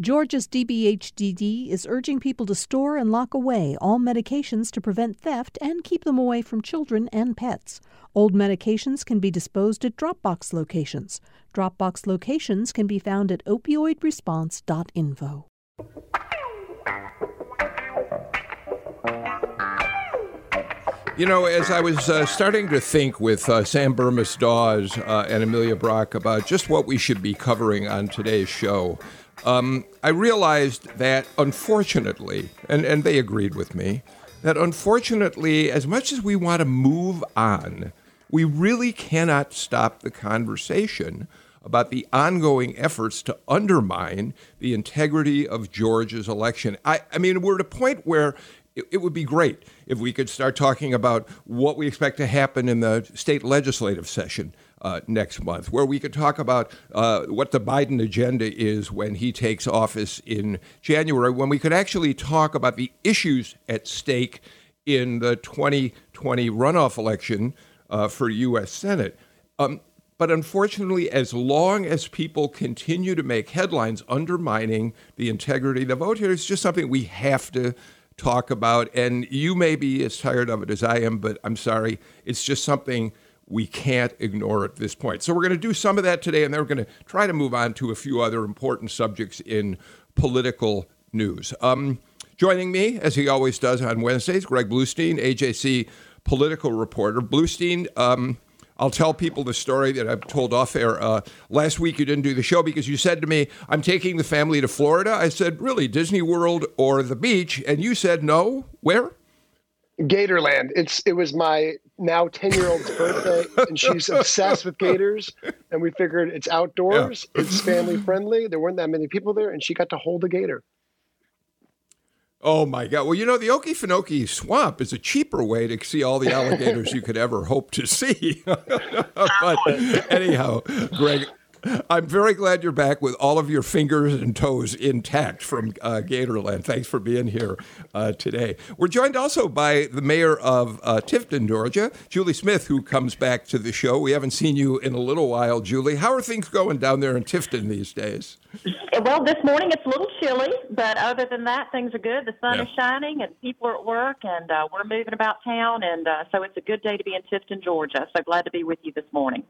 Georgia's DBHDD is urging people to store and lock away all medications to prevent theft and keep them away from children and pets. Old medications can be disposed at Dropbox locations. Dropbox locations can be found at opioidresponse.info. You know, as I was uh, starting to think with uh, Sam Bermas Dawes uh, and Amelia Brock about just what we should be covering on today's show, um, I realized that unfortunately, and, and they agreed with me, that unfortunately, as much as we want to move on, we really cannot stop the conversation about the ongoing efforts to undermine the integrity of Georgia's election. I, I mean, we're at a point where it, it, would be great if we could start talking about what we expect to happen in the state legislative session uh, next month, where we could talk about uh, what the Biden agenda is when he takes office in January, when we could actually talk about the issues at stake in the 2020 runoff election uh, for U.S. Senate. Um, but unfortunately, as long as people continue to make headlines undermining the integrity of the vote here, it's just something we have to talk about. And you may be as tired of it as I am, but I'm sorry. It's just something we can't ignore at this point. So we're going to do some of that today, and then we're going to try to move on to a few other important subjects in political news. Um, joining me, as he always does on Wednesdays, Greg Bluestein, AJC political reporter. Bluestein, um, I'll tell people the story that I've told off air. Uh, last week you didn't do the show because you said to me, I'm taking the family to Florida. I said, Really, Disney World or the beach? And you said, No. Where? Gatorland. It's it was my now 10 year old's birthday, and she's obsessed with gators. And we figured it's outdoors, yeah. it's family friendly. There weren't that many people there, and she got to hold a gator. Oh my God! Well, you know the Okefenokee Swamp is a cheaper way to see all the alligators you could ever hope to see. but anyhow, Greg, I'm very glad you're back with all of your fingers and toes intact from uh, Gatorland. Thanks for being here uh, today. We're joined also by the mayor of uh, Tifton, Georgia, Julie Smith, who comes back to the show. We haven't seen you in a little while, Julie. How are things going down there in Tifton these days? Well, this morning it's a little chilly, but other than that, things are good. The sun yeah. is shining, and people are at work, and uh, we're moving about town, and uh, so it's a good day to be in Tifton, Georgia. So glad to be with you this morning.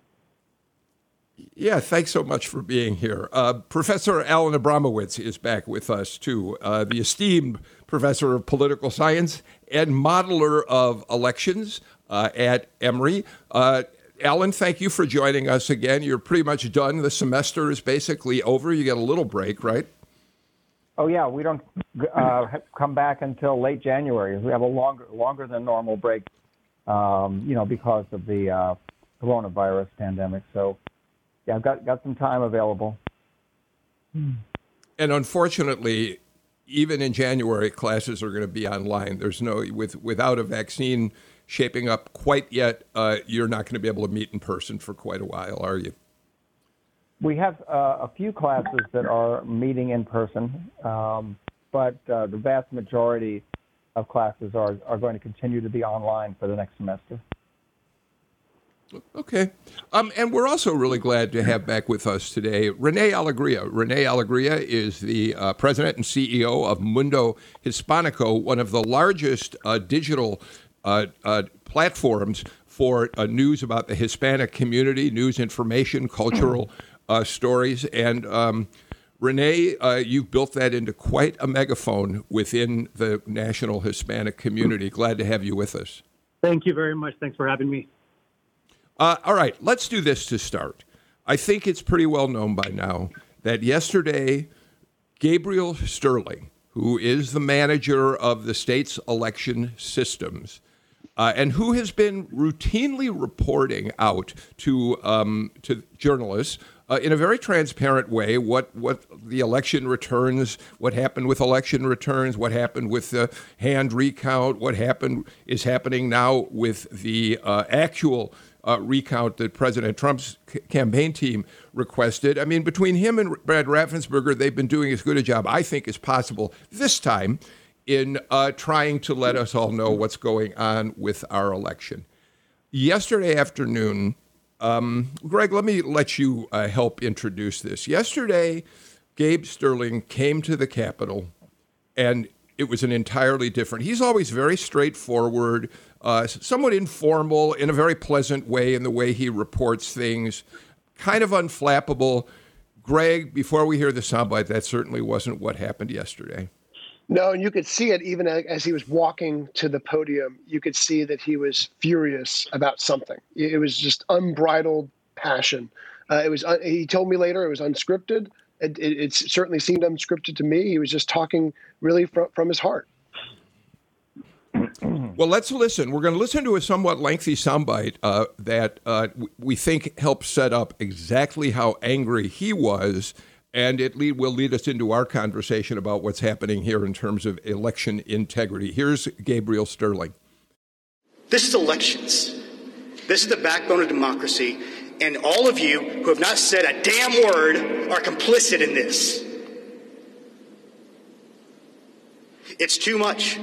Yeah, thanks so much for being here. Uh, professor Alan Abramowitz is back with us, too, uh, the esteemed professor of political science and modeler of elections uh, at Emory. Uh, Alan, thank you for joining us again. You're pretty much done. The semester is basically over. You get a little break, right? Oh yeah, we don't uh, come back until late January. We have a longer longer than normal break, um, you know, because of the uh, coronavirus pandemic. So yeah, I've got got some time available. And unfortunately, even in January, classes are going to be online. There's no with without a vaccine shaping up quite yet. Uh, you're not going to be able to meet in person for quite a while, are you? We have uh, a few classes that are meeting in person, um, but uh, the vast majority of classes are are going to continue to be online for the next semester. Okay. Um, and we're also really glad to have back with us today Rene Alegria. Rene Alegria is the uh, president and CEO of Mundo Hispanico, one of the largest uh, digital uh, uh platforms for uh, news about the Hispanic community, news information, cultural uh, stories. And um, Rene, you've built that into quite a megaphone within the national Hispanic community. Glad to have you with us. Thank you very much. Thanks for having me. Uh, all right, let's do this to start. I think it's pretty well known by now that yesterday, Gabriel Sterling, who is the manager of the state's election systems, uh, and who has been routinely reporting out to um, to journalists uh, in a very transparent way what what the election returns, what happened with election returns, what happened with the hand recount, what happened is happening now with the uh, actual uh, recount that President Trump's c- campaign team requested. I mean, between him and Brad Raffensperger, they've been doing as good a job, I think, as possible this time in uh, trying to let us all know what's going on with our election. Yesterday afternoon, um, Greg, let me let you uh, help introduce this. Yesterday, Gabe Sterling came to the Capitol, and it was an entirely different. He's always very straightforward, uh, somewhat informal, in a very pleasant way in the way he reports things, kind of unflappable. Greg, before we hear the soundbite, that certainly wasn't what happened yesterday. No, and you could see it even as he was walking to the podium. You could see that he was furious about something. It was just unbridled passion. Uh, it was. Uh, he told me later it was unscripted. It, it, it, certainly seemed unscripted to me. He was just talking really from, from his heart. Well, let's listen. We're going to listen to a somewhat lengthy soundbite uh, that uh, we think helps set up exactly how angry he was, and it lead, will lead us into our conversation about what's happening here in terms of election integrity. Here's Gabriel Sterling. This is elections. This is the backbone of democracy, and all of you who have not said a damn word are complicit in this. It's too much.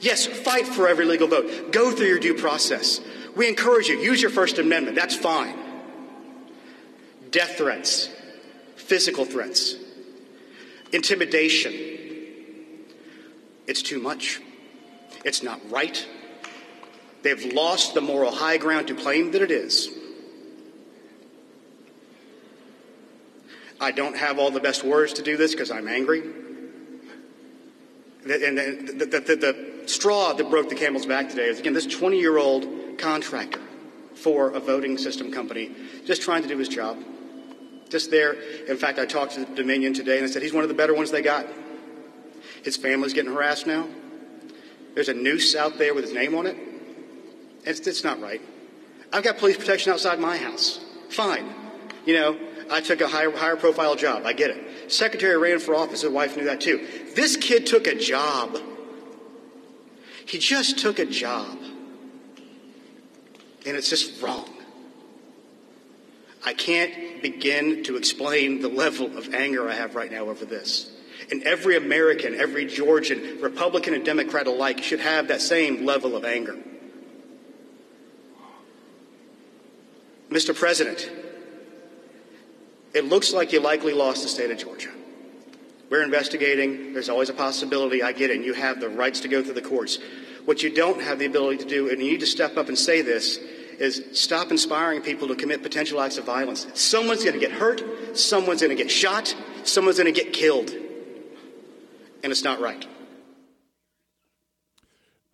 Yes, fight for every legal vote. Go through your due process. We encourage you, use your First Amendment. That's fine. Death threats, physical threats, intimidation. It's too much. It's not right. They've lost the moral high ground to claim that it is. I don't have all the best words to do this because I'm angry. And the, the, the, the, straw that broke the camel's back today is again this 20 year old contractor for a voting system company just trying to do his job. Just there. In fact, I talked to Dominion today and I said he's one of the better ones they got. His family's getting harassed now. There's a noose out there with his name on it. It's, it's not right. I've got police protection outside my house. Fine. You know, I took a higher, higher profile job. I get it. Secretary ran for office. His wife knew that too. This kid took a job. He just took a job. And it's just wrong. I can't begin to explain the level of anger I have right now over this. And every American, every Georgian, Republican and Democrat alike, should have that same level of anger. Mr. President, it looks like you likely lost the state of Georgia. We're investigating. There's always a possibility. I get it. And you have the rights to go through the courts. What you don't have the ability to do, and you need to step up and say this, is stop inspiring people to commit potential acts of violence. Someone's going to get hurt. Someone's going to get shot. Someone's going to get killed. And it's not right.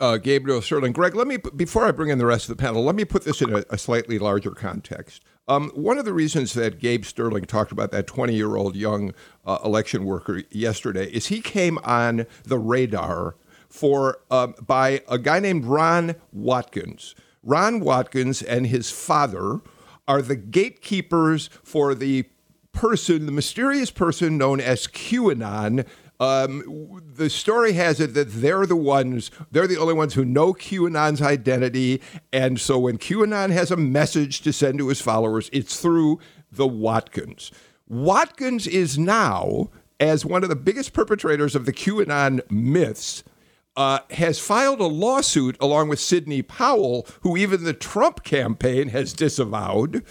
Uh, Gabriel Sterling. Greg, let me, before I bring in the rest of the panel, let me put this in a, a slightly larger context. Um, one of the reasons that Gabe Sterling talked about that 20 year old young uh, election worker yesterday is he came on the radar for uh, by a guy named Ron Watkins. Ron Watkins and his father are the gatekeepers for the person, the mysterious person known as QAnon, um, the story has it that they're the ones, they're the only ones who know QAnon's identity. And so when QAnon has a message to send to his followers, it's through the Watkins. Watkins is now, as one of the biggest perpetrators of the QAnon myths, uh, has filed a lawsuit along with Sidney Powell, who even the Trump campaign has disavowed,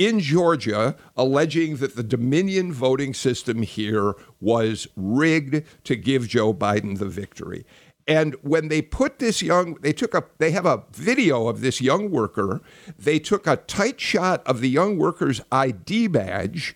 in Georgia alleging that the Dominion voting system here was rigged to give Joe Biden the victory. And when they put this young, they took a, they have a video of this young worker. They took a tight shot of the young worker's ID badge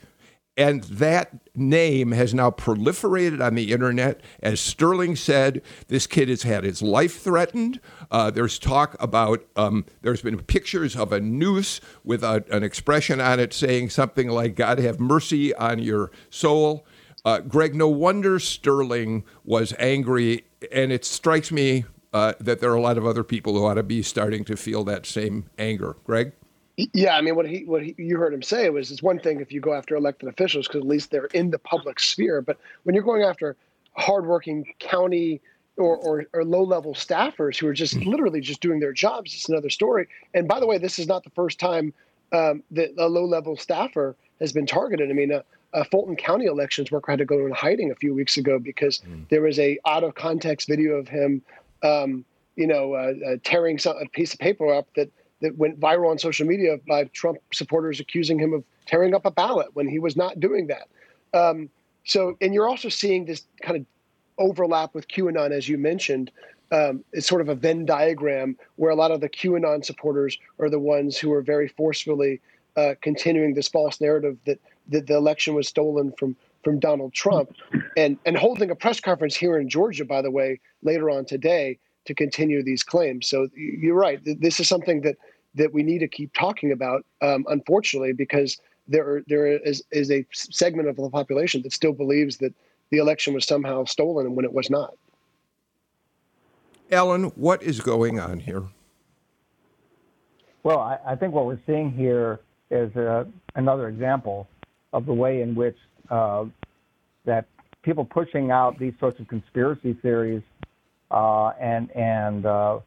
and that name has now proliferated on the internet. As Sterling said, this kid has had his life threatened. Uh, there's talk about, um, there's been pictures of a noose with a, an expression on it saying something like, God have mercy on your soul. Uh, Greg, no wonder Sterling was angry. And it strikes me uh, that there are a lot of other people who ought to be starting to feel that same anger. Greg? Yeah, I mean, what he what he, you heard him say was it's one thing if you go after elected officials because at least they're in the public sphere, but when you're going after hardworking county or, or, or low level staffers who are just mm-hmm. literally just doing their jobs, it's another story. And by the way, this is not the first time um, that a low level staffer has been targeted. I mean, a, a, Fulton County elections worker had to go in hiding a few weeks ago because mm. there was a out of context video of him, um, you know, uh, uh, tearing some, a piece of paper up that that went viral on social media by Trump supporters accusing him of tearing up a ballot when he was not doing that. Um, So, and you're also seeing this kind of overlap with QAnon, as you mentioned. Um, it's sort of a Venn diagram where a lot of the QAnon supporters are the ones who are very forcefully uh, continuing this false narrative that, that the election was stolen from from Donald Trump, and and holding a press conference here in Georgia, by the way, later on today to continue these claims. So you're right. This is something that that we need to keep talking about, um, unfortunately, because there there is, is a segment of the population that still believes that the election was somehow stolen when it was not. Alan, what is going on here? Well, I, I think what we're seeing here is uh, another example of the way in which uh, that people pushing out these sorts of conspiracy theories uh, and and uh,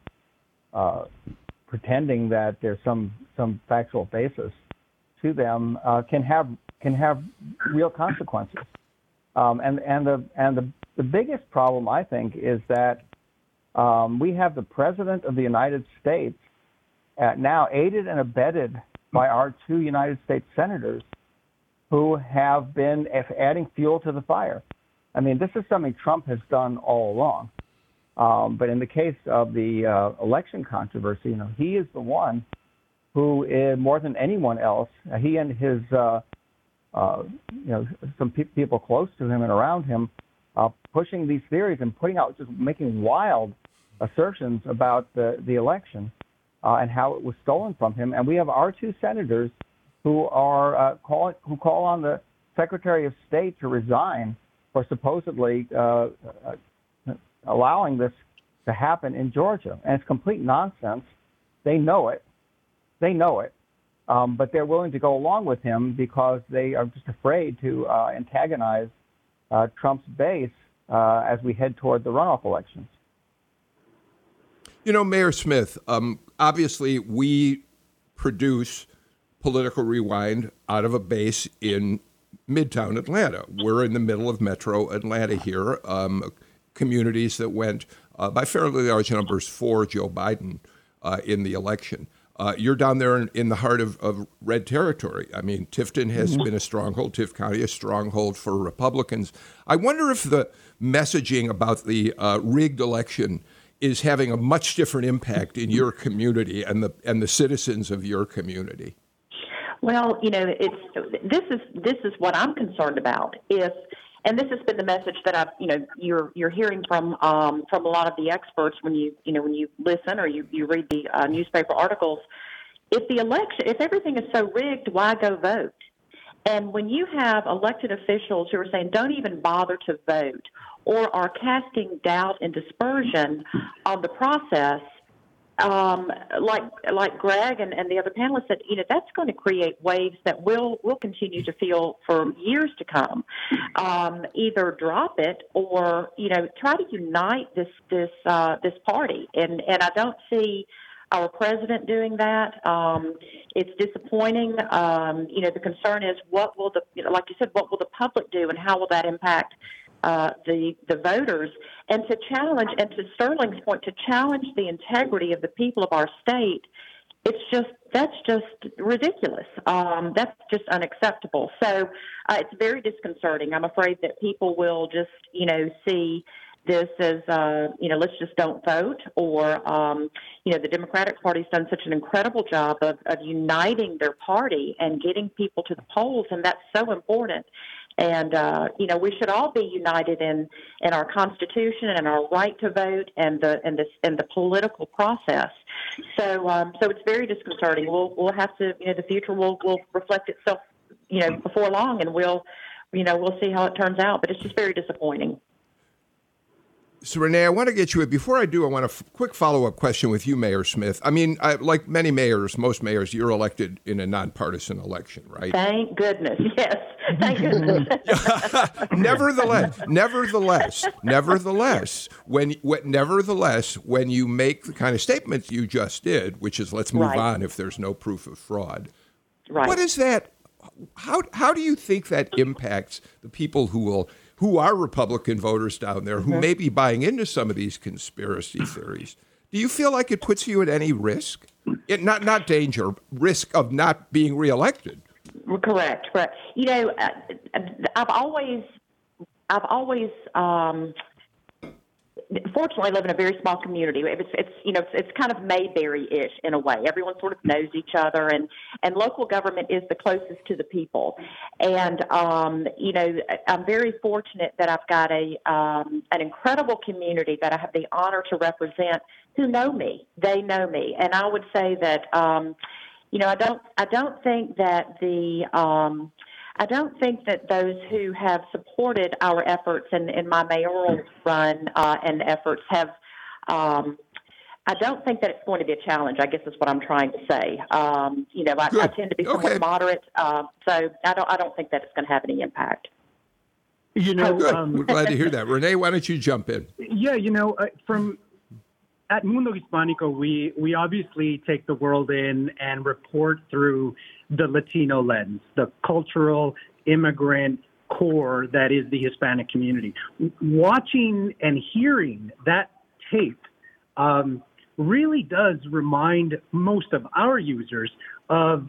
uh, pretending that there's some some factual basis to them uh, can have can have real consequences. Um, and and the and the the biggest problem I think is that um, we have the president of the United States uh, now aided and abetted by our two United States senators who have been adding fuel to the fire. I mean, this is something Trump has done all along. Um, but in the case of the uh, election controversy, you know, he is the one who, is, more than anyone else, he and his, uh, uh, you know, some pe- people close to him and around him, uh, pushing these theories and putting out, just making wild assertions about the the election uh, and how it was stolen from him. And we have our two senators who are uh, call, who call on the Secretary of State to resign for supposedly uh allowing this to happen in Georgia. And it's complete nonsense. They know it. They know it. Um, but they're willing to go along with him because they are just afraid to uh, antagonize uh, Trump's base uh, as we head toward the runoff elections. You know, Mayor Smith, um, obviously we produce political rewind out of a base in Midtown Atlanta. We're in the middle of Metro Atlanta here. Um, communities that went uh, by fairly large numbers for Joe Biden uh, in the election. Uh, you're down there in, in the heart of, of, red territory. I mean, Tifton has mm-hmm. been a stronghold, Tift County, a stronghold for Republicans. I wonder if the messaging about the uh, rigged election is having a much different impact in your community and the and the citizens of your community. Well, you know, it's this is this is what I'm concerned about. If and this has been the message that I've, you know, you're you're hearing from um, from a lot of the experts when you, you know, when you listen or you, you read the uh, newspaper articles. If the election, if everything is so rigged, why go vote? And when you have elected officials who are saying don't even bother to vote or are casting doubt and dispersion on the process, um, like like Greg and, and the other panelists said, you know, that's going to create waves that will will continue to feel for years to come. Um, either drop it or you know try to unite this this uh, this party, and and I don't see our president doing that. Um, it's disappointing. Um, you know, the concern is what will the, you know, like you said, what will the public do, and how will that impact uh, the the voters, and to challenge and to Sterling's point, to challenge the integrity of the people of our state. It's just that's just ridiculous. Um, that's just unacceptable. So uh, it's very disconcerting. I'm afraid that people will just you know see this as uh, you know let's just don't vote or um, you know the democratic party's done such an incredible job of, of uniting their party and getting people to the polls and that's so important and uh, you know, we should all be united in in our Constitution and our right to vote and the and the and the political process. So um, so it's very disconcerting. We'll we'll have to you know the future will will reflect itself you know before long, and we'll you know we'll see how it turns out. But it's just very disappointing. So, Rene, I want to get you. A before I do, I want a f- quick follow up question with you, Mayor Smith. I mean, I, like many mayors, most mayors, you're elected in a nonpartisan election, right? Thank goodness. Yes. Thank goodness. nevertheless, nevertheless, nevertheless, when, when, nevertheless, when you make the kind of statement you just did, which is let's move right. on if there's no proof of fraud, right. what is that? How, how do you think that impacts the people who will who are Republican voters down there who mm-hmm. may be buying into some of these conspiracy theories. Do you feel like it puts you at any risk? It, not not danger, risk of not being reelected. Correct, correct. You know, uh, I've always I've always um, fortunately I live in a very small community. It's, it's you know, it's, it's kind of Mayberry-ish in a way. Everyone sort of knows each other, and and local government is the closest to the people. And um, you know, I'm very fortunate that I've got a um, an incredible community that I have the honor to represent who know me. They know me, and I would say that. Um, you know, I don't. I don't think that the um, I don't think that those who have supported our efforts in, in my mayoral run uh, and efforts have. Um, I don't think that it's going to be a challenge. I guess is what I'm trying to say. Um, you know, I, I, tend to be somewhat okay. moderate, uh, so I don't. I don't think that it's going to have any impact. You know, Good. um, We're glad to hear that. Rene, why don't you jump in? yeah, you know, uh, from at Mundo Hispanico, we we obviously take the world in and report through the Latino lens, the cultural immigrant core that is the Hispanic community. Watching and hearing that tape um, really does remind most of our users of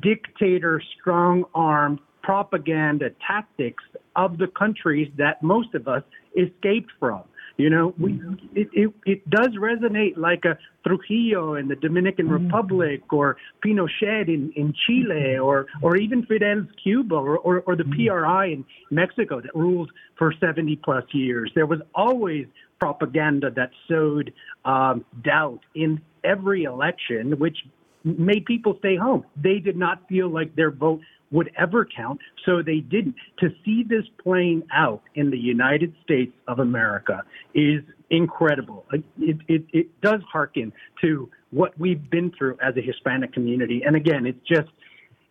dictator, strong armed propaganda tactics of the countries that most of us escaped from. You know, we, mm-hmm. it, it, it does resonate like a Trujillo in the Dominican mm-hmm. Republic or Pinochet in, in Chile mm-hmm. or, or even Fidel's Cuba or, or, or the PRI in Mexico that ruled for 70 plus years. There was always propaganda that sowed um, doubt in every election, which made people stay home. They did not feel like their vote would ever count, so they didn't. To see this playing out in the United States of America is incredible. It, it, it does hearken to what we've been through as a Hispanic community. And again, it's just,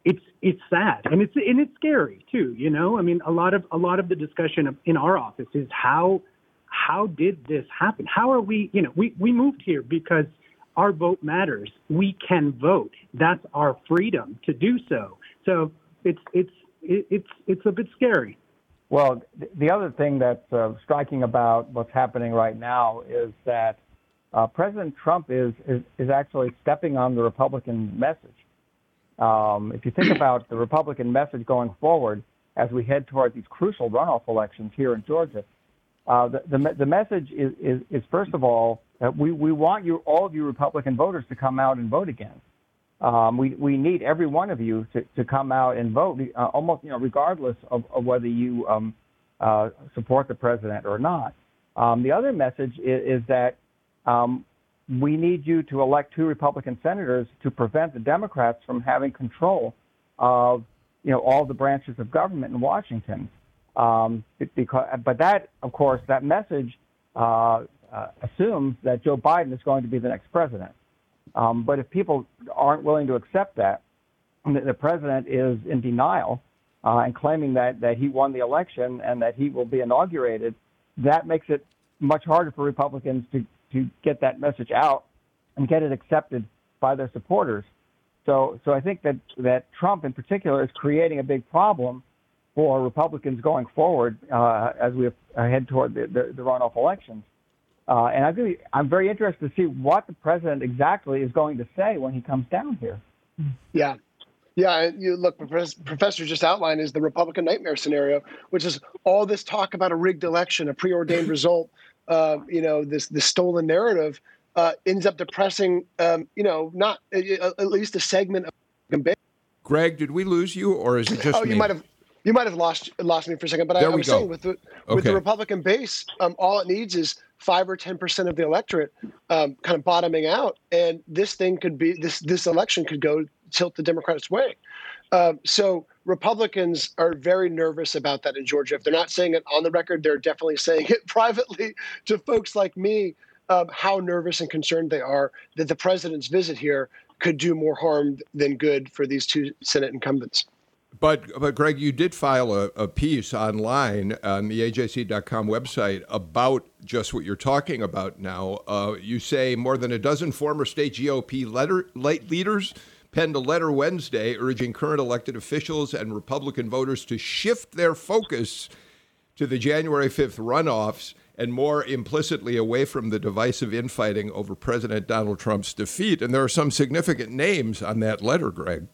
it's it's sad and it's and it's scary too. You know, I mean, a lot of a lot of the discussion in our office is how how did this happen? How are we? You know, we we moved here because our vote matters. We can vote. That's our freedom to do so. So it's it's it's it's a bit scary. Well, the other thing that's uh, striking about what's happening right now is that uh, President Trump is, is, is actually stepping on the Republican message. Um, if you think about the Republican message going forward as we head toward these crucial runoff elections here in Georgia, uh, the, the, the message is, is, is first of all that we, we want you all of you Republican voters to come out and vote again. Um, we, we need every one of you to, to come out and vote, uh, almost you know, regardless of, of whether you um, uh, support the president or not. Um, the other message is, is that um, we need you to elect two Republican senators to prevent the Democrats from having control of you know all the branches of government in Washington. Um, because, but that, of course, that message uh, uh, assumes that Joe Biden is going to be the next president. Um, but if people aren't willing to accept that, the, president is in denial uh, and claiming that, that he won the election and that he will be inaugurated, that makes it much harder for Republicans to, to get that message out and get it accepted by their supporters. So, so I think that, that Trump in particular is creating a big problem for Republicans going forward uh, as we head toward the, the, the runoff elections. Uh, and I'm, really, I'm very interested to see what the president exactly is going to say when he comes down here. Yeah. Yeah, you look, Professor just outlined is the Republican nightmare scenario, which is all this talk about a rigged election, a preordained result, uh, you know, this this stolen narrative uh, ends up depressing, um, you know, not uh, at least a segment of. Greg, did we lose you, or is it just oh, me? you might have you might have lost lost me for a second, but I, I, was go. saying with the with the Republican base, um, all it needs is five or ten percent of the electorate um, kind of bottoming out, and this thing could be this this election could go tilt the Democrats' way. Um, so Republicans are very nervous about that in Georgia. If they're not saying it on the record, they're definitely saying it privately to folks like me. Um, how nervous and concerned they are that the president's visit here could do more harm than good for these two Senate incumbents. But, but Greg, you did file a, a, piece online on the AJC.com website about just what you're talking about now. Uh, you say more than a dozen former state GOP letter, leaders penned a letter Wednesday urging current elected officials and Republican voters to shift their focus to the January 5th runoffs and more implicitly away from the divisive infighting over President Donald Trump's defeat. And there are some significant names on that letter, Greg.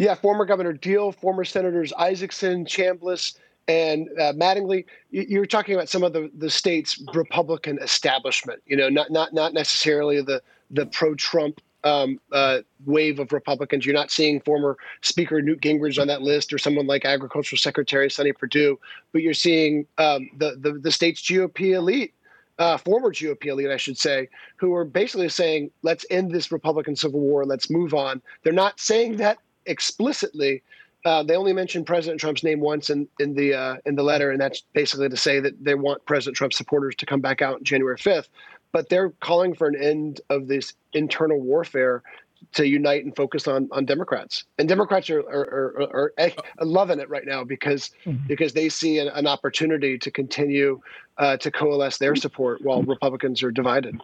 Yeah, former Governor Deal, former Senators Isakson, Chambliss, And uh, Mattingly, you, are talking about some of the, the state's Republican establishment. You know, not not not necessarily the the pro-Trump um, uh, wave of Republicans. You're not seeing former Speaker Newt Gingrich on that list or someone like Agricultural Secretary Sonny Perdue, but you're seeing um, the, the, the state's GOP elite, uh, former GOP elite, I should say, who are basically saying, "Let's end this Republican civil war. Let's move on." They're not saying that explicitly. Uh, they only mention President Trump's name once in in the uh, in the letter, and that's basically to say that they want President Trump supporters to come back out on January 5th but they're calling for an end of this internal warfare to unite and focus on on Democrats. And Democrats are are, are, are, are loving it right now because mm-hmm. because they see an, an opportunity to continue uh, to coalesce their support while Republicans are divided.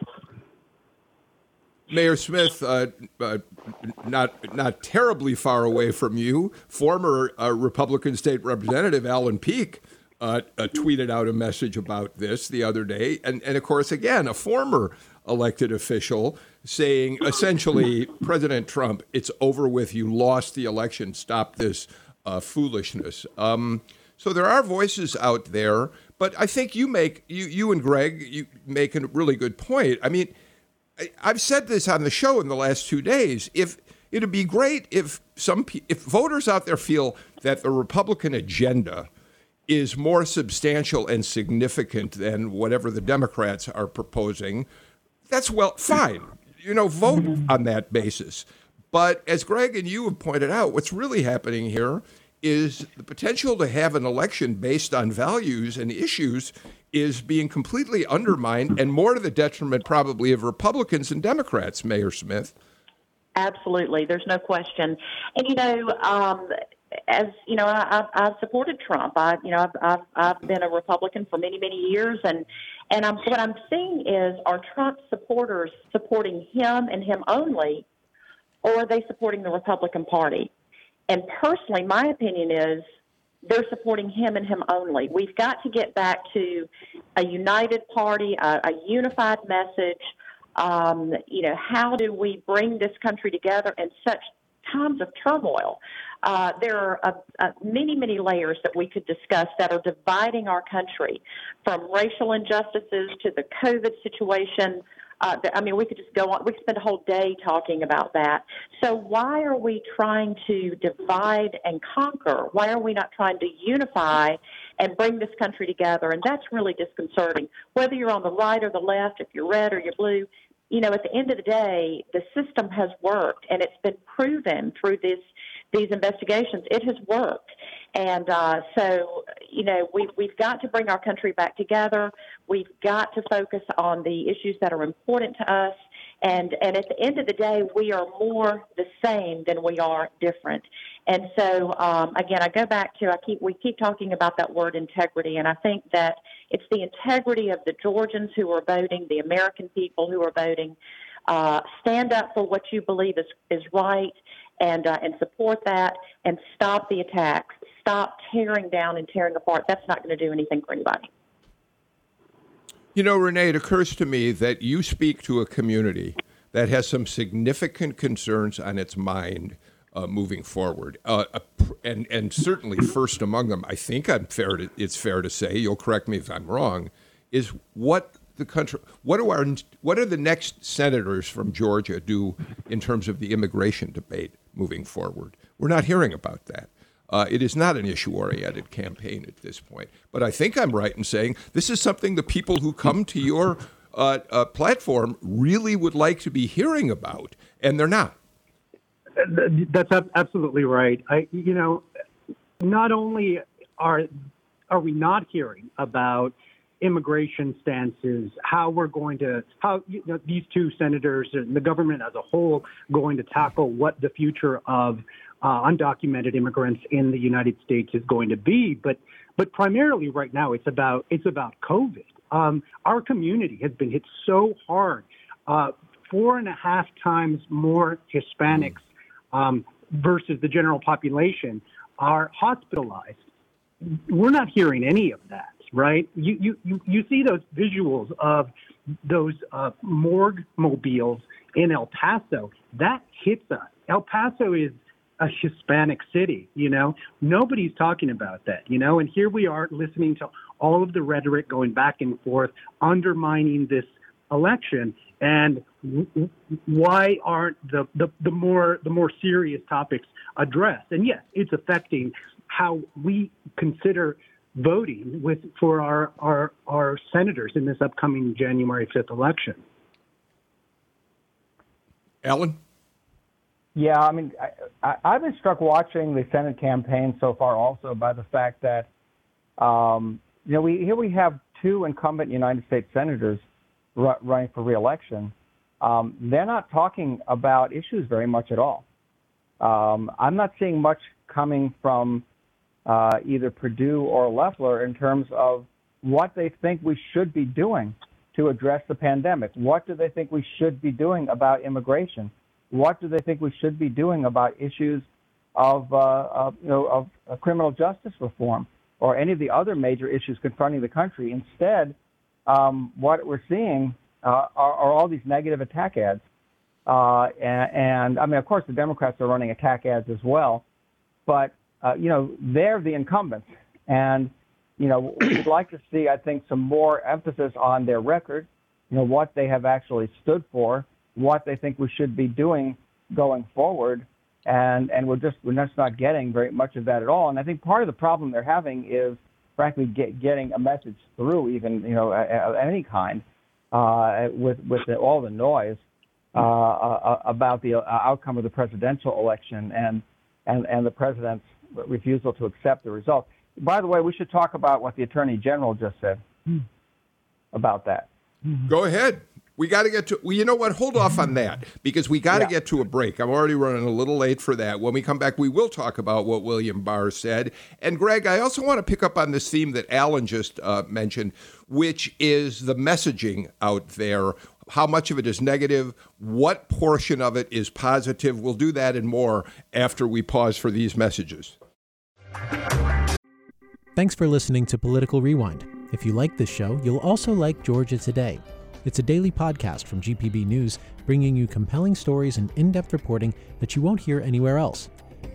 Mayor Smith, uh, uh, not not terribly far away from you, former uh, Republican State Representative Allen Peake uh, uh, tweeted out a message about this the other day. And, and of course, again, a former elected official saying essentially, President Trump, it's over with. You lost the election. Stop this uh, foolishness. Um, so there are voices out there, but I think you make you you and Greg you make a really good point. I mean, I've said this on the show in the last two days. If it'd be great if some if voters out there feel that the Republican agenda is more substantial and significant than whatever the Democrats are proposing, that's well, fine. You know, vote on that basis. But as Greg and you have pointed out, what's really happening here is the potential to have an election based on values and issues is being completely undermined and more to the detriment probably of Republicans and Democrats, Mayor Smith. Absolutely, there's no question. And you know, um, as you know, I, I've, supported Trump. I, you know, I've, I've I've been a Republican for many many years, and and I'm what I'm seeing is are Trump supporters supporting him and him only, or are they supporting the Republican Party? And personally, my opinion is they're supporting him and him only. We've got to get back to a united party, a, a unified message. Um, you know, how do we bring this country together in such times of turmoil? Uh, there are uh, many, many layers that we could discuss that are dividing our country from racial injustices to the COVID situation. Uh, I mean, we could just go on. We could spend a whole day talking about that. So, why are we trying to divide and conquer? Why are we not trying to unify and bring this country together? And that's really disconcerting. Whether you're on the right or the left, if you're red or you're blue, you know, at the end of the day, the system has worked, and it's been proven through this these investigations. It has worked. And uh, so, you know, we've, we've got to bring our country back together. We've got to focus on the issues that are important to us. And, and at the end of the day, we are more the same than we are different. And so, um, again, I go back to I keep we keep talking about that word integrity, and I think that it's the integrity of the Georgians who are voting, the American people who are voting. Uh, stand up for what you believe is is right, and uh, and support that and stop the attacks. Stop tearing down and tearing apart. That's not going to do anything for anybody. You know, Rene, it occurs to me that you speak to a community that has some significant concerns on its mind uh, moving forward, uh, and and certainly first among them, I think I'm fair to, it's fair to say. You'll correct me if I'm wrong. Is what the country what do our what are the next senators from Georgia do in terms of the immigration debate moving forward? We're not hearing about that. Uh, it is not an issue oriented campaign at this point. But I think I'm right in saying this is something the people who come to your uh, uh, platform really would like to be hearing about, and they're not. That's absolutely right. I, you know, not only are are we not hearing about immigration stances, how we're going to, how you know, these two senators and the government as a whole going to tackle what the future of uh, undocumented immigrants in the United States is going to be. But, but primarily right now, it's about it's about COVID. Um, our community has been hit so hard. Uh, four and a half times more Hispanics um, versus the general population are hospitalized. We're not hearing any of that right? You, you, you, see those visuals of those uh, morgue mobiles in El Paso. That hits us. El Paso is a Hispanic city. You know, nobody's talking about that. You know, and here we are listening to all of the rhetoric going back and forth, undermining this election. And why aren't the, the, the more the more serious topics addressed? And yes, it's affecting how we consider voting with for our, our our senators in this upcoming January 5th election. Alan? Yeah, I mean, I, have been struck watching the Senate campaign so far also by the fact that, um, you know, we here we have two incumbent United States senators r- running for reelection. Um, they're not talking about issues very much at all. Um, I'm not seeing much coming from uh, either Perdue or Loeffler in terms of what they think we should be doing to address the pandemic. What do they think we should be doing about immigration? What do they think we should be doing about issues of, uh, of you know, of, of criminal justice reform or any of the other major issues confronting the country? Instead, um, what we're seeing uh, are, are, all these negative attack ads. Uh, and, and, I mean, of course, the Democrats are running attack ads as well, but uh, you know, they're the incumbents. And, you know, we'd like to see, I think, some more emphasis on their record, you know, what they have actually stood for, what they think we should be doing going forward. And, and we're just, we're just not getting very much of that at all. And I think part of the problem they're having is, frankly, get, getting a message through, even, you know, of any kind, uh, with, with the, all the noise uh, uh, about the outcome of the presidential election and, and, and the president's refusal to accept the result. By the way, we should talk about what the Attorney General just said hmm. about that. Go ahead. We got to get to, well, you know what? Hold off on that because we got to yeah. get to a break. I'm already running a little late for that. When we come back, we will talk about what William Barr said. And Greg, I also want to pick up on this theme that Alan just uh, mentioned, which is the messaging out there. How much of it is negative? What portion of it is positive? We'll do that and more after we pause for these messages. Thanks for listening to Political Rewind. If you like this show, you'll also like Georgia Today. It's a daily podcast from GPB News, bringing you compelling stories and in depth reporting that you won't hear anywhere else.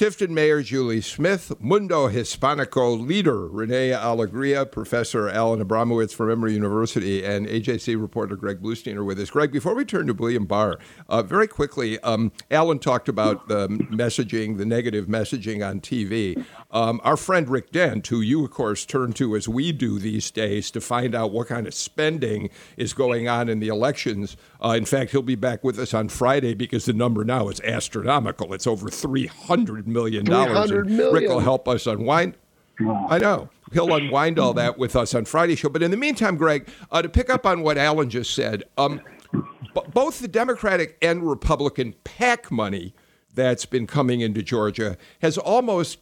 Tifton Mayor Julie Smith, Mundo Hispanico leader Rene Alegria, Professor Alan Abramowitz from Emory University, and AJC reporter Greg Bluestein are with us. Greg, before we turn to William Barr, uh, very quickly, um, Alan talked about the messaging, the negative messaging on TV. Um, our friend Rick Dent, who you, of course, turn to as we do these days to find out what kind of spending is going on in the elections. Uh, in fact, he'll be back with us on Friday because the number now is astronomical. It's over 300 million dollars. Rick will help us unwind. I know. He'll unwind all that with us on Friday show. But in the meantime, Greg, uh, to pick up on what Alan just said, um, b- both the Democratic and Republican PAC money that's been coming into Georgia has almost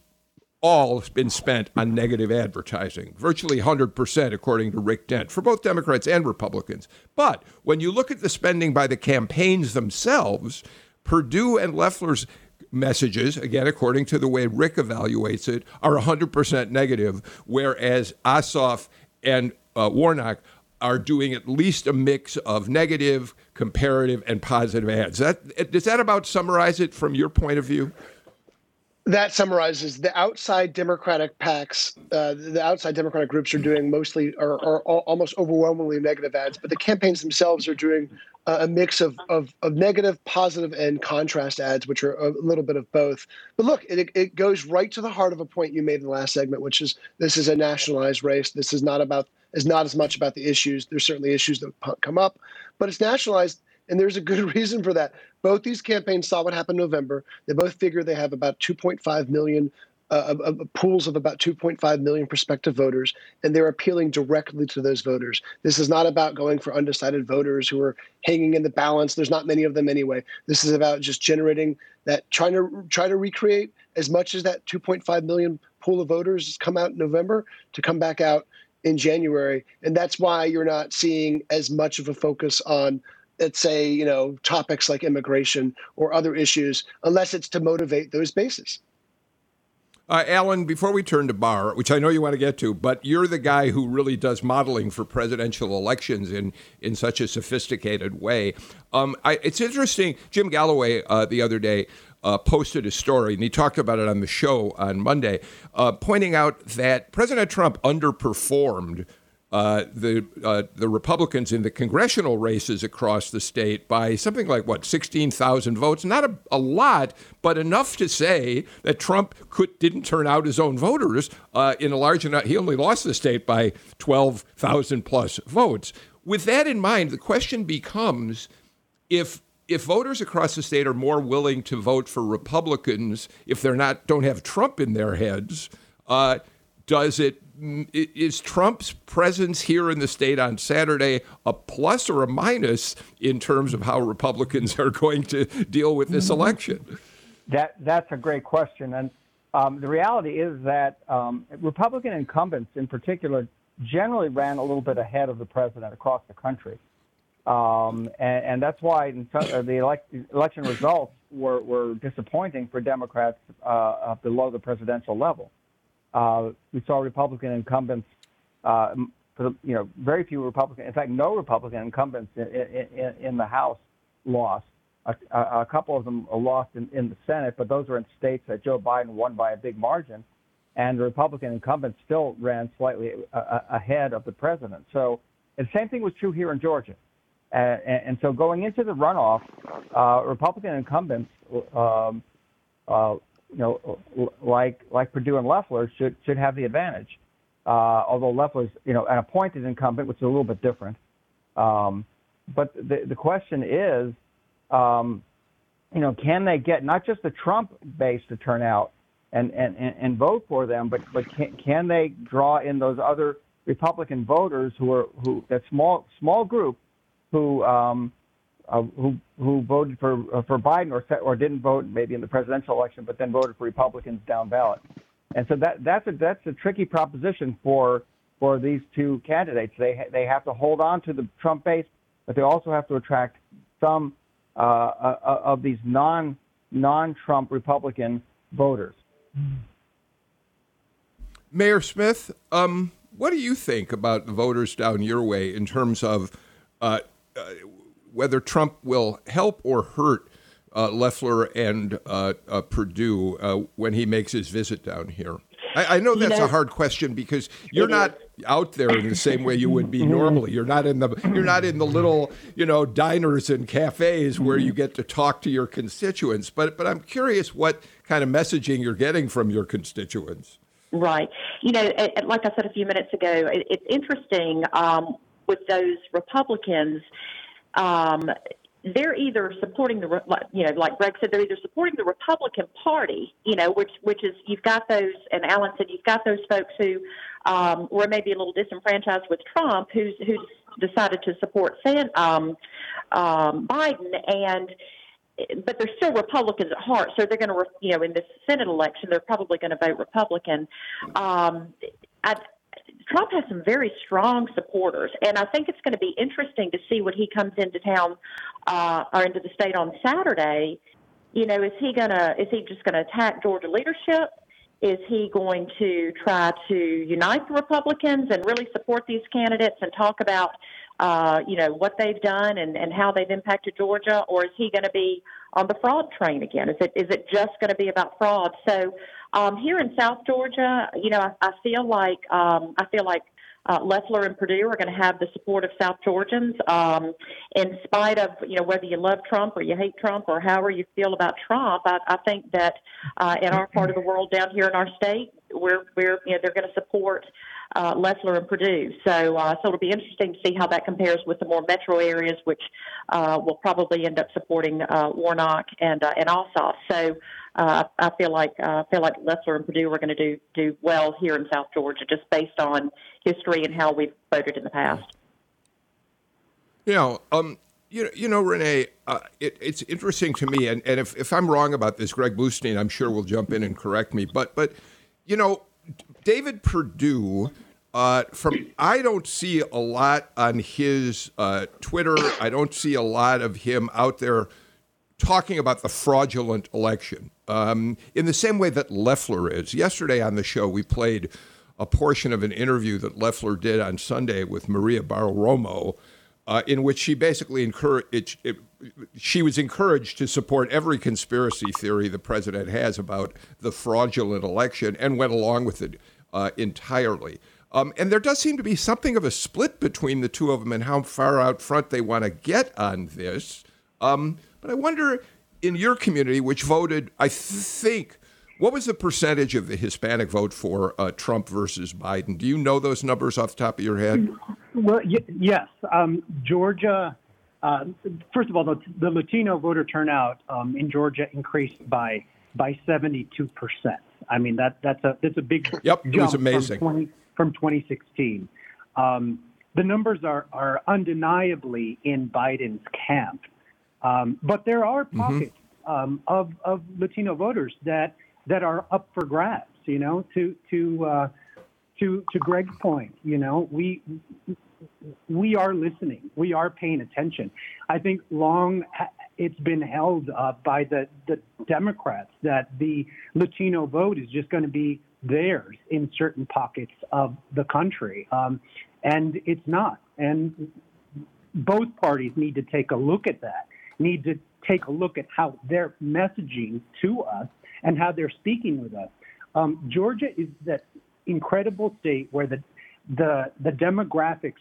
all been spent on negative advertising, virtually 100%, according to Rick Dent, for both Democrats and Republicans. But when you look at the spending by the campaigns themselves, Perdue and Loeffler's messages, again, according to the way Rick evaluates it, are 100% negative, whereas Ossoff and uh, Warnock are doing at least a mix of negative, comparative, and positive ads. That, does that about summarize it from your point of view? That summarizes the outside Democratic PACs. Uh, the outside Democratic groups are doing mostly, are, are almost overwhelmingly negative ads, but the campaigns themselves are doing a mix of, of, of negative, positive, and contrast ads, which are a little bit of both. But look, it, it goes right to the heart of a point you made in the last segment, which is this is a nationalized race. This is not about is not as much about the issues. There's certainly issues that come up, but it's nationalized, and there's a good reason for that. Both these campaigns saw what happened in November. They both figure they have about 2.5 million uh, pools of about 2.5 million prospective voters, and they're appealing directly to those voters. This is not about going for undecided voters who are hanging in the balance. There's not many of them anyway. This is about just generating that, trying to try to recreate as much as that 2.5 million pool of voters has come out in November to come back out in January, and that's why you're not seeing as much of a focus on let's say you know topics like immigration or other issues unless it's to motivate those bases uh, Alan, before we turn to Barr, which I know you want to get to, but you're the guy who really does modeling for presidential elections in, in such a sophisticated way. Um, I, it's interesting. Jim Galloway uh, the other day uh, posted a story, and he talked about it on the show on Monday, uh, pointing out that President Trump underperformed uh, the uh, the Republicans in the congressional races across the state by something like what sixteen thousand votes. Not a, a, lot, but enough to say that Trump could didn't turn out his own voters uh, in a large enough. He only lost the state by twelve thousand plus votes. With that in mind, the question becomes if if voters across the state are more willing to vote for Republicans if they're not don't have Trump in their heads, uh, does it is Trump's presence here in the state on Saturday a plus or a minus in terms of how Republicans are going to deal with this election? That that's a great question, and um, the reality is that um, Republican incumbents, in particular, generally ran a little bit ahead of the president across the country, um, and, and, that's why uh, the elect, election results were, were disappointing for Democrats uh, below the presidential level. Uh, we saw Republican incumbents, uh, you know, very few Republican, in fact, no Republican incumbents in, in, in the House lost. A, a, couple of them lost in, in the Senate, but those were in states that Joe Biden won by a big margin, and the Republican incumbents still ran slightly uh, ahead of the president. So, the same thing was true here in Georgia. Uh, and, and, so, going into the runoff, uh, Republican incumbents um, uh, you know, like like Perdue and Loeffler should should have the advantage. Uh, although Loeffler's you know an appointed incumbent, which is a little bit different. Um, but the the question is, um, you know, can they get not just the Trump base to turn out and and, and vote for them, but but can, can they draw in those other Republican voters who are who that small small group who um, uh, who who voted for uh, for Biden or or didn't vote maybe in the presidential election, but then voted for Republicans down ballot. And so that that's a that's a tricky proposition for for these two candidates. They they have to hold on to the Trump base, but they also have to attract some uh, uh, uh of these non non Trump Republican voters. Mayor Smith, um, what do you think about the voters down your way in terms of uh, whether Trump will help or hurt uh, Loeffler and uh, uh, Perdue uh, when he makes his visit down here? I, I know that's you know, a hard question because you're not out there in the same way you would be normally. You're not in the you're not in the little you know diners and cafes where you get to talk to your constituents. But but I'm curious what kind of messaging you're getting from your constituents. Right. You know, like I said a few minutes ago, it's interesting um, with those Republicans um, they're either supporting the, you know, like Greg said, they're either supporting the Republican Party, you know, which which is you've got those, and Alan said you've got those folks who um, were maybe a little disenfranchised with Trump, who's who's decided to support San, um, um, Biden, and but they're still Republicans at heart, so they're going to, you know, in this Senate election, they're probably going to vote Republican. Um, I, Trump has some very strong supporters, and I think it's going to be interesting to see when he comes into town uh, or into the state on Saturday. You know, is he gonna is he just going to attack Georgia leadership? Is he going to try to unite the Republicans and really support these candidates and talk about, uh, you know, what they've done and, and how they've impacted Georgia, or is he going to be on the fraud train again? Is it is it just going to be about fraud? So um, here in South Georgia, you know, I, I feel like um, I feel like uh, and Perdue are going to have the support of South Georgians, um, in spite of you know whether you love Trump or you hate Trump or however you feel about Trump. I, I think that uh, in our part of the world, down here in our state, we're we're you know they're going to support uh, and Perdue. So uh, so it'll be interesting to see how that compares with the more metro areas, which uh, will probably end up supporting uh, Warnock and uh, and Ossoff. So uh, I feel like uh, I feel like Loeffler and Perdue are going to do do well here in South Georgia, just based on history and how we've voted in the past. Know, um, you know, you know, Rene, uh, it, it's interesting to me, and, and if, if I'm wrong about this, Greg Bluestein, I'm sure will jump in and correct me. But but you know, David Perdue. uh, from I don't see a lot on his uh, Twitter. I don't see a lot of him out there talking about the fraudulent election um, in the same way that Loeffler is. Yesterday on the show, we played a portion of an interview that Loeffler did on Sunday with Maria Bartiromo, uh, in which she basically encouraged. she was encouraged to support every conspiracy theory the president has about the fraudulent election and went along with it uh, entirely. Um, and there does seem to be something of a split between the two of them and how far out front they want to get on this. Um, but I wonder, in your community, which voted, I think, what was the percentage of the Hispanic vote for uh, Trump versus Biden? Do you know those numbers off the top of your head? Well, y- yes. Um, Georgia, uh, first of all, the, the, Latino voter turnout um, in Georgia increased by by 72 percent. I mean that that's a that's a big yep, it was amazing. From 20, from 2016. Um, the numbers are, are undeniably in Biden's camp. Um, but there are mm-hmm. pockets mm-hmm. um, of, of Latino voters that, that are up for grabs, you know, to, to, uh, to, to Greg's point, you know, we, we are listening. We are paying attention. I think long it's been held uh, by the, the Democrats that the Latino vote is just going to be theirs in certain pockets of the country. Um, and it's not. And both parties need to take a look at that, need to take a look at how they're messaging to us and how they're speaking with us. Um, Georgia is that incredible state where the, the, the demographics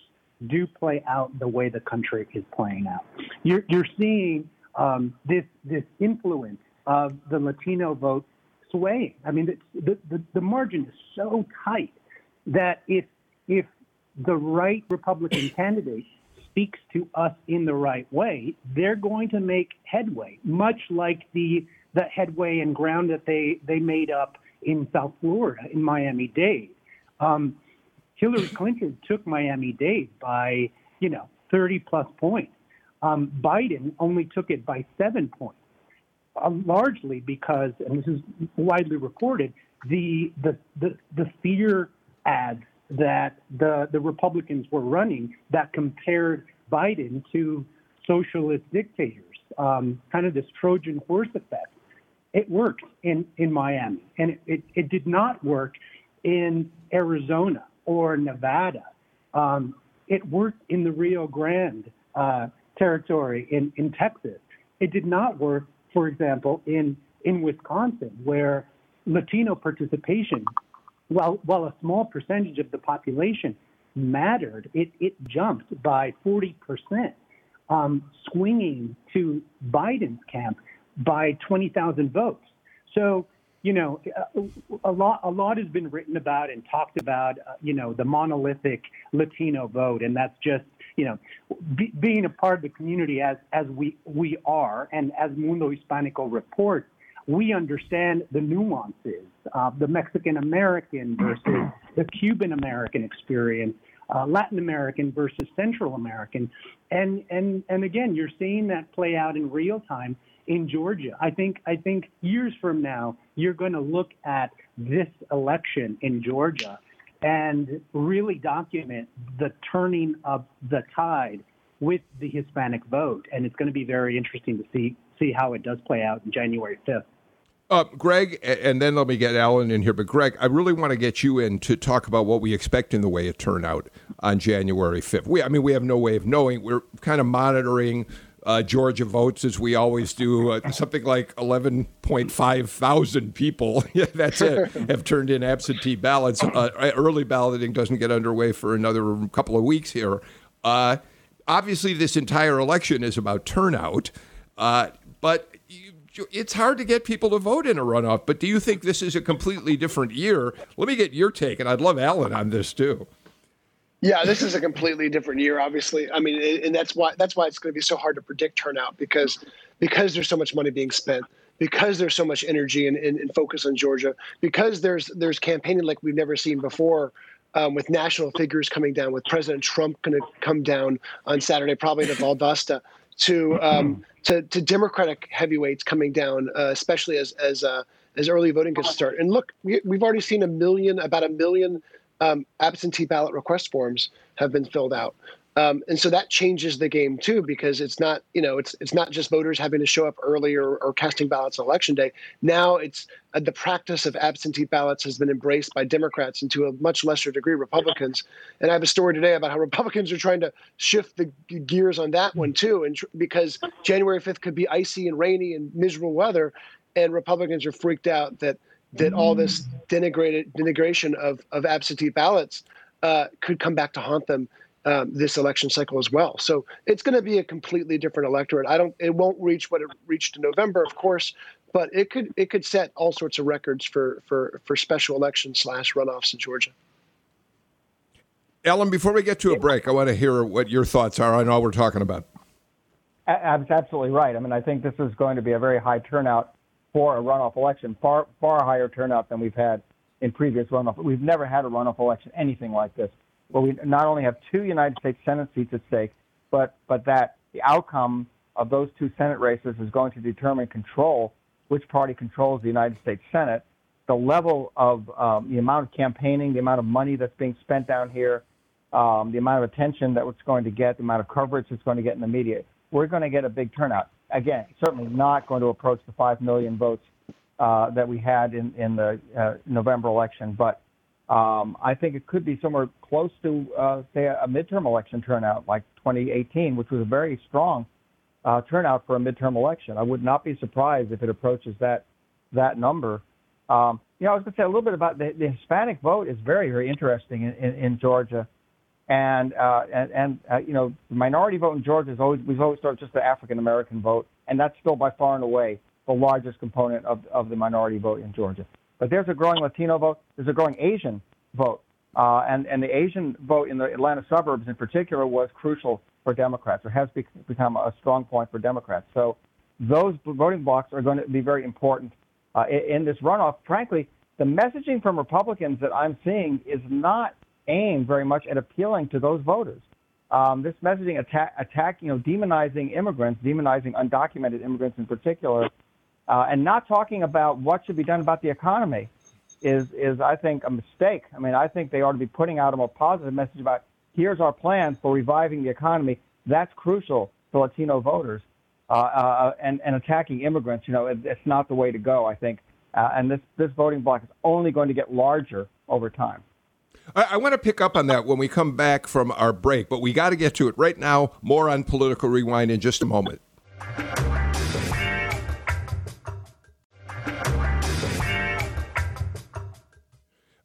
do play out the way the country is playing out. You're, you're seeing um, this, this influence of the Latino vote swaying. I mean, the, the, the margin is so tight that if, if the right Republican candidate speaks to us in the right way, they're going to make headway, much like the, the headway and ground that they, they made up in South Florida, in Miami Dade. Um, Hillary Clinton took Miami Dade by, you know, 30 plus points. Um, Biden only took it by seven points uh, largely because, and this is widely reported, the the the, the fear ads that the the Republicans were running that compared Biden to socialist dictators, um, kind of this Trojan horse effect. It worked in in Miami, and it, it, it did not work in Arizona or Nevada. Um, it worked in the Rio Grande uh, territory in, in Texas. It did not work for example, in, in Wisconsin, where Latino participation, while, while a small percentage of the population mattered, it, it jumped by 40%, um, swinging to Biden's camp by 20,000 votes. So, you know, a lot, a lot has been written about and talked about, uh, you know, the monolithic Latino vote, and that's just you know, be, being a part of the community as as we we are, and as Mundo Hispanico reports, we understand the nuances of the Mexican American versus the Cuban American experience, uh, Latin American versus Central American, and and and again, you're seeing that play out in real time in Georgia. I think I think years from now, you're going to look at this election in Georgia and really document the turning of the tide with the Hispanic vote. And it's going to be very interesting to see see how it does play out in January 5th. Uh, Greg, and then let me get Alan in here. But Greg, I really want to get you in to talk about what we expect in the way of turnout on January 5th. We, I mean, we have no way of knowing. We're kind of monitoring uh, Georgia votes, as we always do. Uh, something like 11.5 thousand people, that's it, have turned in absentee ballots. Uh, early balloting doesn't get underway for another couple of weeks here. Uh, obviously, this entire election is about turnout, uh, but it's hard to get people to vote in a runoff. But do you think this is a completely different year? Let me get your take, and I'd love Alan on this too. Yeah, this is a completely different year. Obviously, I mean, and that's why that's why it's going to be so hard to predict turnout because because there's so much money being spent, because there's so much energy and, and, and focus on Georgia, because there's there's campaigning like we've never seen before. Um, with national figures coming down, with President Trump going to come down on Saturday, probably to Valdosta, to um, to, to Democratic heavyweights coming down, uh, especially as as uh, as early voting gets started. And look, we, we've already seen a million, about a million um, absentee ballot request forms have been filled out. Um, and so that changes the game too, because it's not, you know, it's it's not just voters having to show up early or, or casting ballots on election day. Now it's uh, the practice of absentee ballots has been embraced by Democrats and to a much lesser degree Republicans. And I have a story today about how Republicans are trying to shift the gears on that one too, and tr- because January 5th could be icy and rainy and miserable weather, and Republicans are freaked out that that all this denigrated denigration of of absentee ballots uh, could come back to haunt them um, this election cycle as well. So it's going to be a completely different electorate. I don't. It won't reach what it reached in November, of course, but it could it could set all sorts of records for for for special elections slash runoffs in Georgia. Alan, before we get to a break, I want to hear what your thoughts are on all we're talking about. That's absolutely right. I mean, I think this is going to be a very high turnout for a runoff election, far far higher turnout than we've had in previous runoff. We've never had a runoff election anything like this where we not only have two United States Senate seats at stake, but but that the outcome of those two Senate races is going to determine control, which party controls the United States Senate, the level of um, the amount of campaigning, the amount of money that's being spent down here, um, the amount of attention that it's going to get, the amount of coverage it's going to get in the media. We're going to get a big turnout. Again, certainly not going to approach the five million votes uh, that we had in in the uh, November election, but um, I think it could be somewhere close to, uh, say, a midterm election turnout like 2018, which was a very strong uh, turnout for a midterm election. I would not be surprised if it approaches that that number. Um, you know, I was going to say a little bit about the, the Hispanic vote is very, very interesting in, in, in Georgia, and uh, and, and uh, you know, the minority vote in Georgia is always we've always thought just the African American vote, and that's still by far and away the largest component of of the minority vote in Georgia. But there's a growing Latino vote. There's a growing Asian vote. Uh, and, and the Asian vote in the Atlanta suburbs in particular was crucial for Democrats, or has be- become a strong point for Democrats. So those voting blocks are going to be very important uh, in, in this runoff. Frankly, the messaging from Republicans that I'm seeing is not aimed very much at appealing to those voters. Um, this messaging attack, attack, you know, demonizing immigrants, demonizing undocumented immigrants in particular, uh, and not talking about what should be done about the economy is is I think a mistake. I mean, I think they ought to be putting out a more positive message about here's our plan for reviving the economy. That's crucial to Latino voters, uh, uh, and and attacking immigrants. You know, it, it's not the way to go. I think, uh, and this this voting block is only going to get larger over time. I want to pick up on that when we come back from our break, but we got to get to it right now. More on political rewind in just a moment.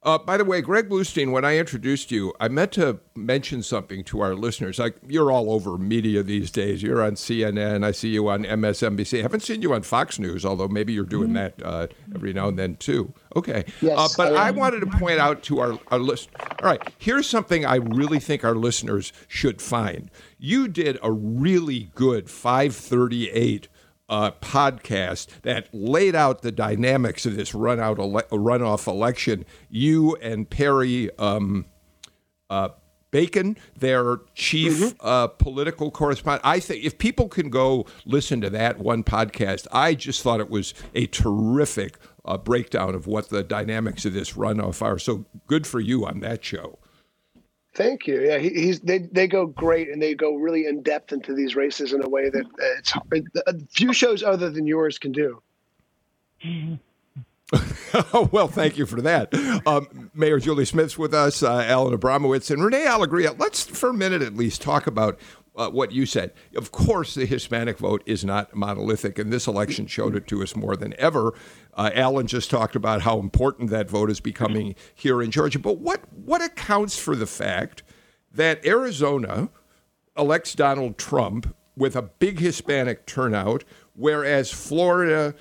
Uh, by the way, Greg Bluestein, when I introduced you, I meant to mention something to our listeners. Like you're all over media these days. You're on CNN. I see you on MSNBC. I haven't seen you on Fox News, although maybe you're doing mm-hmm. that uh, every now and then too. Okay. Yes, uh, but I, I, wanted to point out to our, our list. All right, here's something I really think our listeners should find. You did a really good 538 uh, podcast that laid out the dynamics of this run out ele- runoff election. You and Perry um, uh, Bacon, their chief mm-hmm. uh, political correspondent. I think if people can go listen to that one podcast, I just thought it was a terrific uh, breakdown of what the dynamics of this runoff are. So good for you on that show. Thank you. Yeah, he, he's they they go great and they go really in depth into these races in a way that uh, it's a few shows other than yours can do. well, thank you for that. Um, Mayor Julie Smith's with us, uh, Alan Abramowitz, and Rene Alegria. Let's, for a minute at least, talk about uh, what you said. Of course, the Hispanic vote is not monolithic, and this election showed it to us more than ever. Uh, Alan just talked about how important that vote is becoming here in Georgia. But what what accounts for the fact that Arizona elects Donald Trump with a big Hispanic turnout, whereas Florida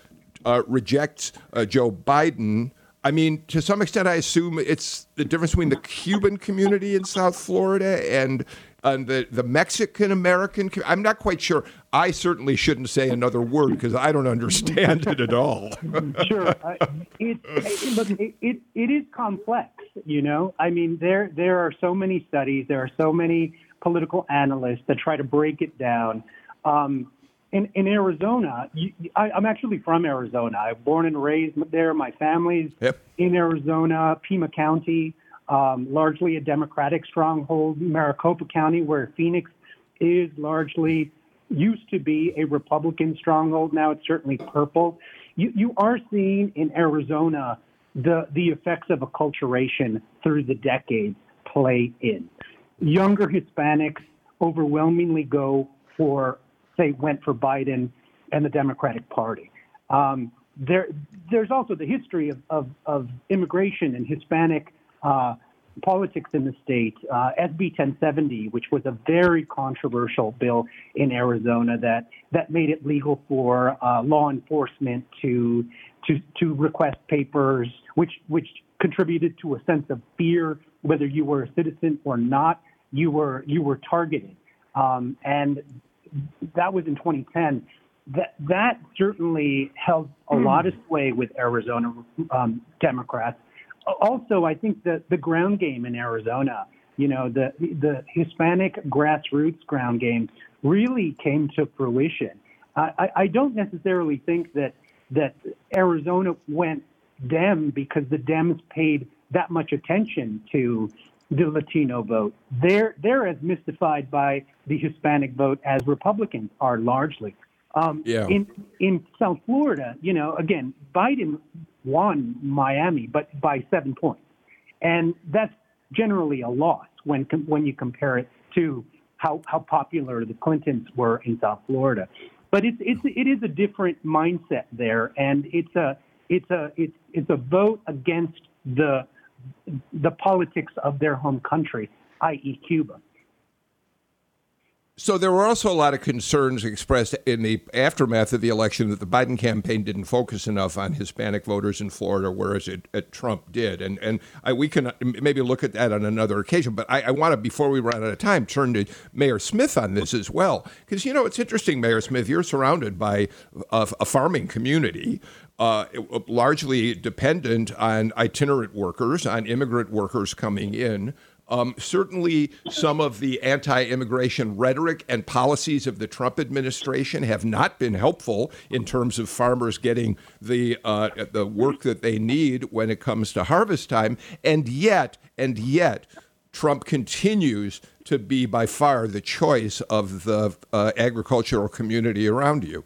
uh, rejects uh, Joe Biden? I mean, to some extent, I assume it's the difference between the Cuban community in South Florida and and the, the Mexican American. I'm not quite sure. I certainly shouldn't say another word because I don't understand it at all. sure, uh, it, it, look, it, it, it is complex. You know, I mean, there there are so many studies, there are so many political analysts that try to break it down. Um, in, in Arizona, you, I, am actually from Arizona. I'm born and raised there. My family's yep. in Arizona, Pima County. Um, largely a Democratic stronghold. Maricopa County, where Phoenix is largely used to be a Republican stronghold. Now it's certainly purple. You, you are seeing in Arizona the, the effects of acculturation through the decades play in. Younger Hispanics overwhelmingly go for, say, went for Biden and the Democratic Party. Um, there, there's also the history of, of, of immigration and Hispanic uh, politics in the state. Uh, SB 1070, which was a very controversial bill in Arizona that, that made it legal for uh, law enforcement to, to, to request papers, which, which contributed to a sense of fear, whether you were a citizen or not, you were, you were targeted. Um, and that was in 2010 that that certainly held a mm. lot of sway with Arizona um, Democrats. Also, I think that the ground game in Arizona, you know, the the Hispanic grassroots ground game really came to fruition. I, I don't necessarily think that that Arizona went Dem because the Dems paid that much attention to the Latino vote. They're they're as mystified by the Hispanic vote as Republicans are largely. Um, yeah. In in South Florida, you know, again, Biden won Miami, but by seven points, and that's generally a loss when when you compare it to how how popular the Clintons were in South Florida. But it's it's it is a different mindset there, and it's a it's a it's it's a vote against the the politics of their home country, i.e., Cuba. So there were also a lot of concerns expressed in the aftermath of the election that the Biden campaign didn't focus enough on Hispanic voters in Florida, whereas it, it Trump did. And and I, we can maybe look at that on another occasion. But I, I want to, before we run out of time, turn to Mayor Smith on this as well, because you know it's interesting, Mayor Smith. You're surrounded by a, a farming community. Uh, largely dependent on itinerant workers, on immigrant workers coming in. Um, certainly, some of the anti immigration rhetoric and policies of the Trump administration have not been helpful in terms of farmers getting the, uh, the work that they need when it comes to harvest time. And yet, and yet, Trump continues to be by far the choice of the uh, agricultural community around you.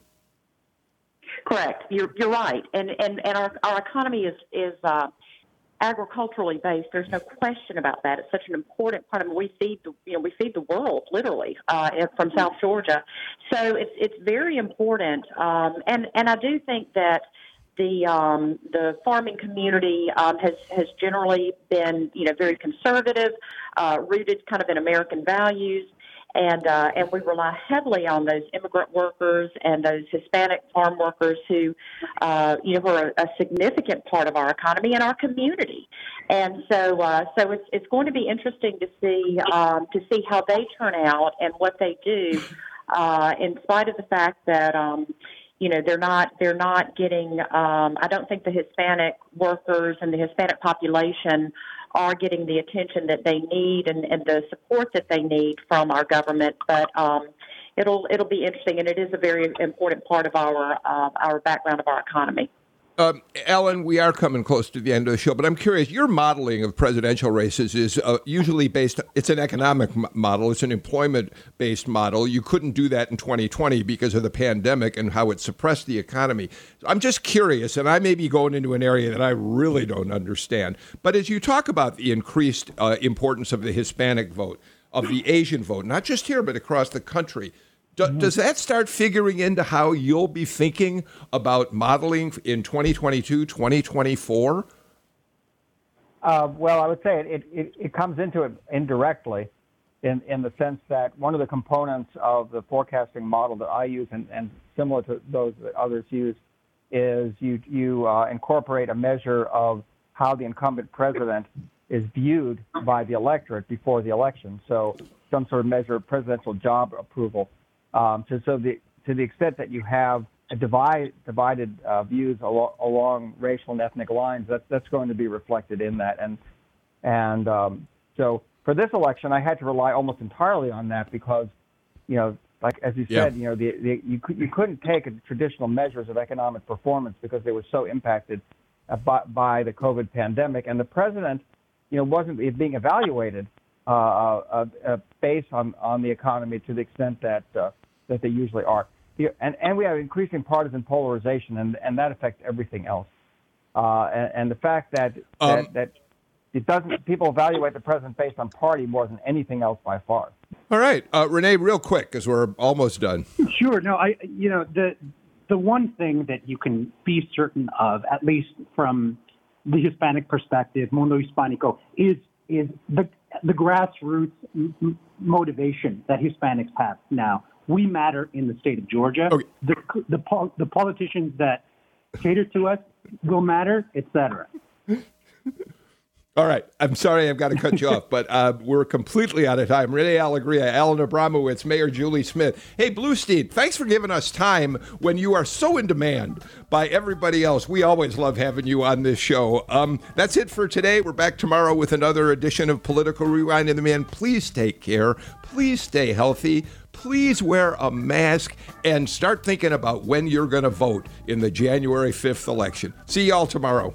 Correct. You're, you're right. And, and, and our, our economy is, is uh, agriculturally based. There's no question about that. It's such an important part. I mean, we feed the you know we feed the world literally uh, from South Georgia, so it's it's very important. Um, and and I do think that the um, the farming community um, has has generally been you know very conservative, uh, rooted kind of in American values and uh, and we rely heavily on those immigrant workers and those Hispanic farm workers who, uh, you know, who are a, significant part of our economy and our community. And so, uh, so it's it's going to be interesting to see um, to see how they turn out and what they do, uh, in spite of the fact that. Um, you know they're not they're not getting um, i don't think the hispanic workers and the hispanic population are getting the attention that they need and, and the support that they need from our government. But um, it'll it'll be interesting, and it is a very important part of our uh, our background of our economy. Um, Alan, we are coming close to the end of the show, but I'm curious. Your modeling of presidential races is uh, usually based. It's an economic m- model. It's an employment-based model. You couldn't do that in 2020 because of the pandemic and how it suppressed the economy. I'm just curious, and I may be going into an area that I really don't understand. But as you talk about the increased uh, importance of the Hispanic vote, of the Asian vote, not just here but across the country. Do, mm-hmm. Does that start figuring into how you'll be thinking about modeling in 2022, 2024? Uh, well, I would say it, it, it comes into it indirectly in, in the sense that one of the components of the forecasting model that I use and, and similar to those that others use is you, you uh, incorporate a measure of how the incumbent president is viewed by the electorate before the election. So some sort of measure of presidential job approval. Um, so, so the, to the extent that you have divide, divided uh, views al- along racial and ethnic lines, that, that's going to be reflected in that. And, and um, so for this election, I had to rely almost entirely on that because, you know, like as you said, yeah. you know, the, the, you, you couldn't take traditional measures of economic performance because they were so impacted uh, by, by the COVID pandemic. And the president, you know, wasn't being evaluated uh, uh, uh, based on, on the economy to the extent that uh, that they usually are. And, and we have increasing partisan polarization, and, and that affects everything else. Uh, and, and, the fact that, um, that, that it doesn't people evaluate the president based on party more than anything else by far. All right, uh, Rene, real quick because we're almost done. Sure. No, I you know the the one thing that you can be certain of, at least from the Hispanic perspective, Mundo Hispanico, is is the the grassroots m- motivation that Hispanics have now. We matter in the state of Georgia. Okay. The the the politicians that cater to us will matter, etc. All right. I'm sorry I've got to cut you off, but uh, we're completely out of time. Rene Alegria, Alan Abramowitz, Mayor Julie Smith. Hey, Bluestein, thanks for giving us time when you are so in demand by everybody else. We always love having you on this show. Um, that's it for today. We're back tomorrow with another edition of Political Rewind. And the man, please take care. Please stay healthy. Please wear a mask and start thinking about when you're going to vote in the January 5th election. See y'all tomorrow.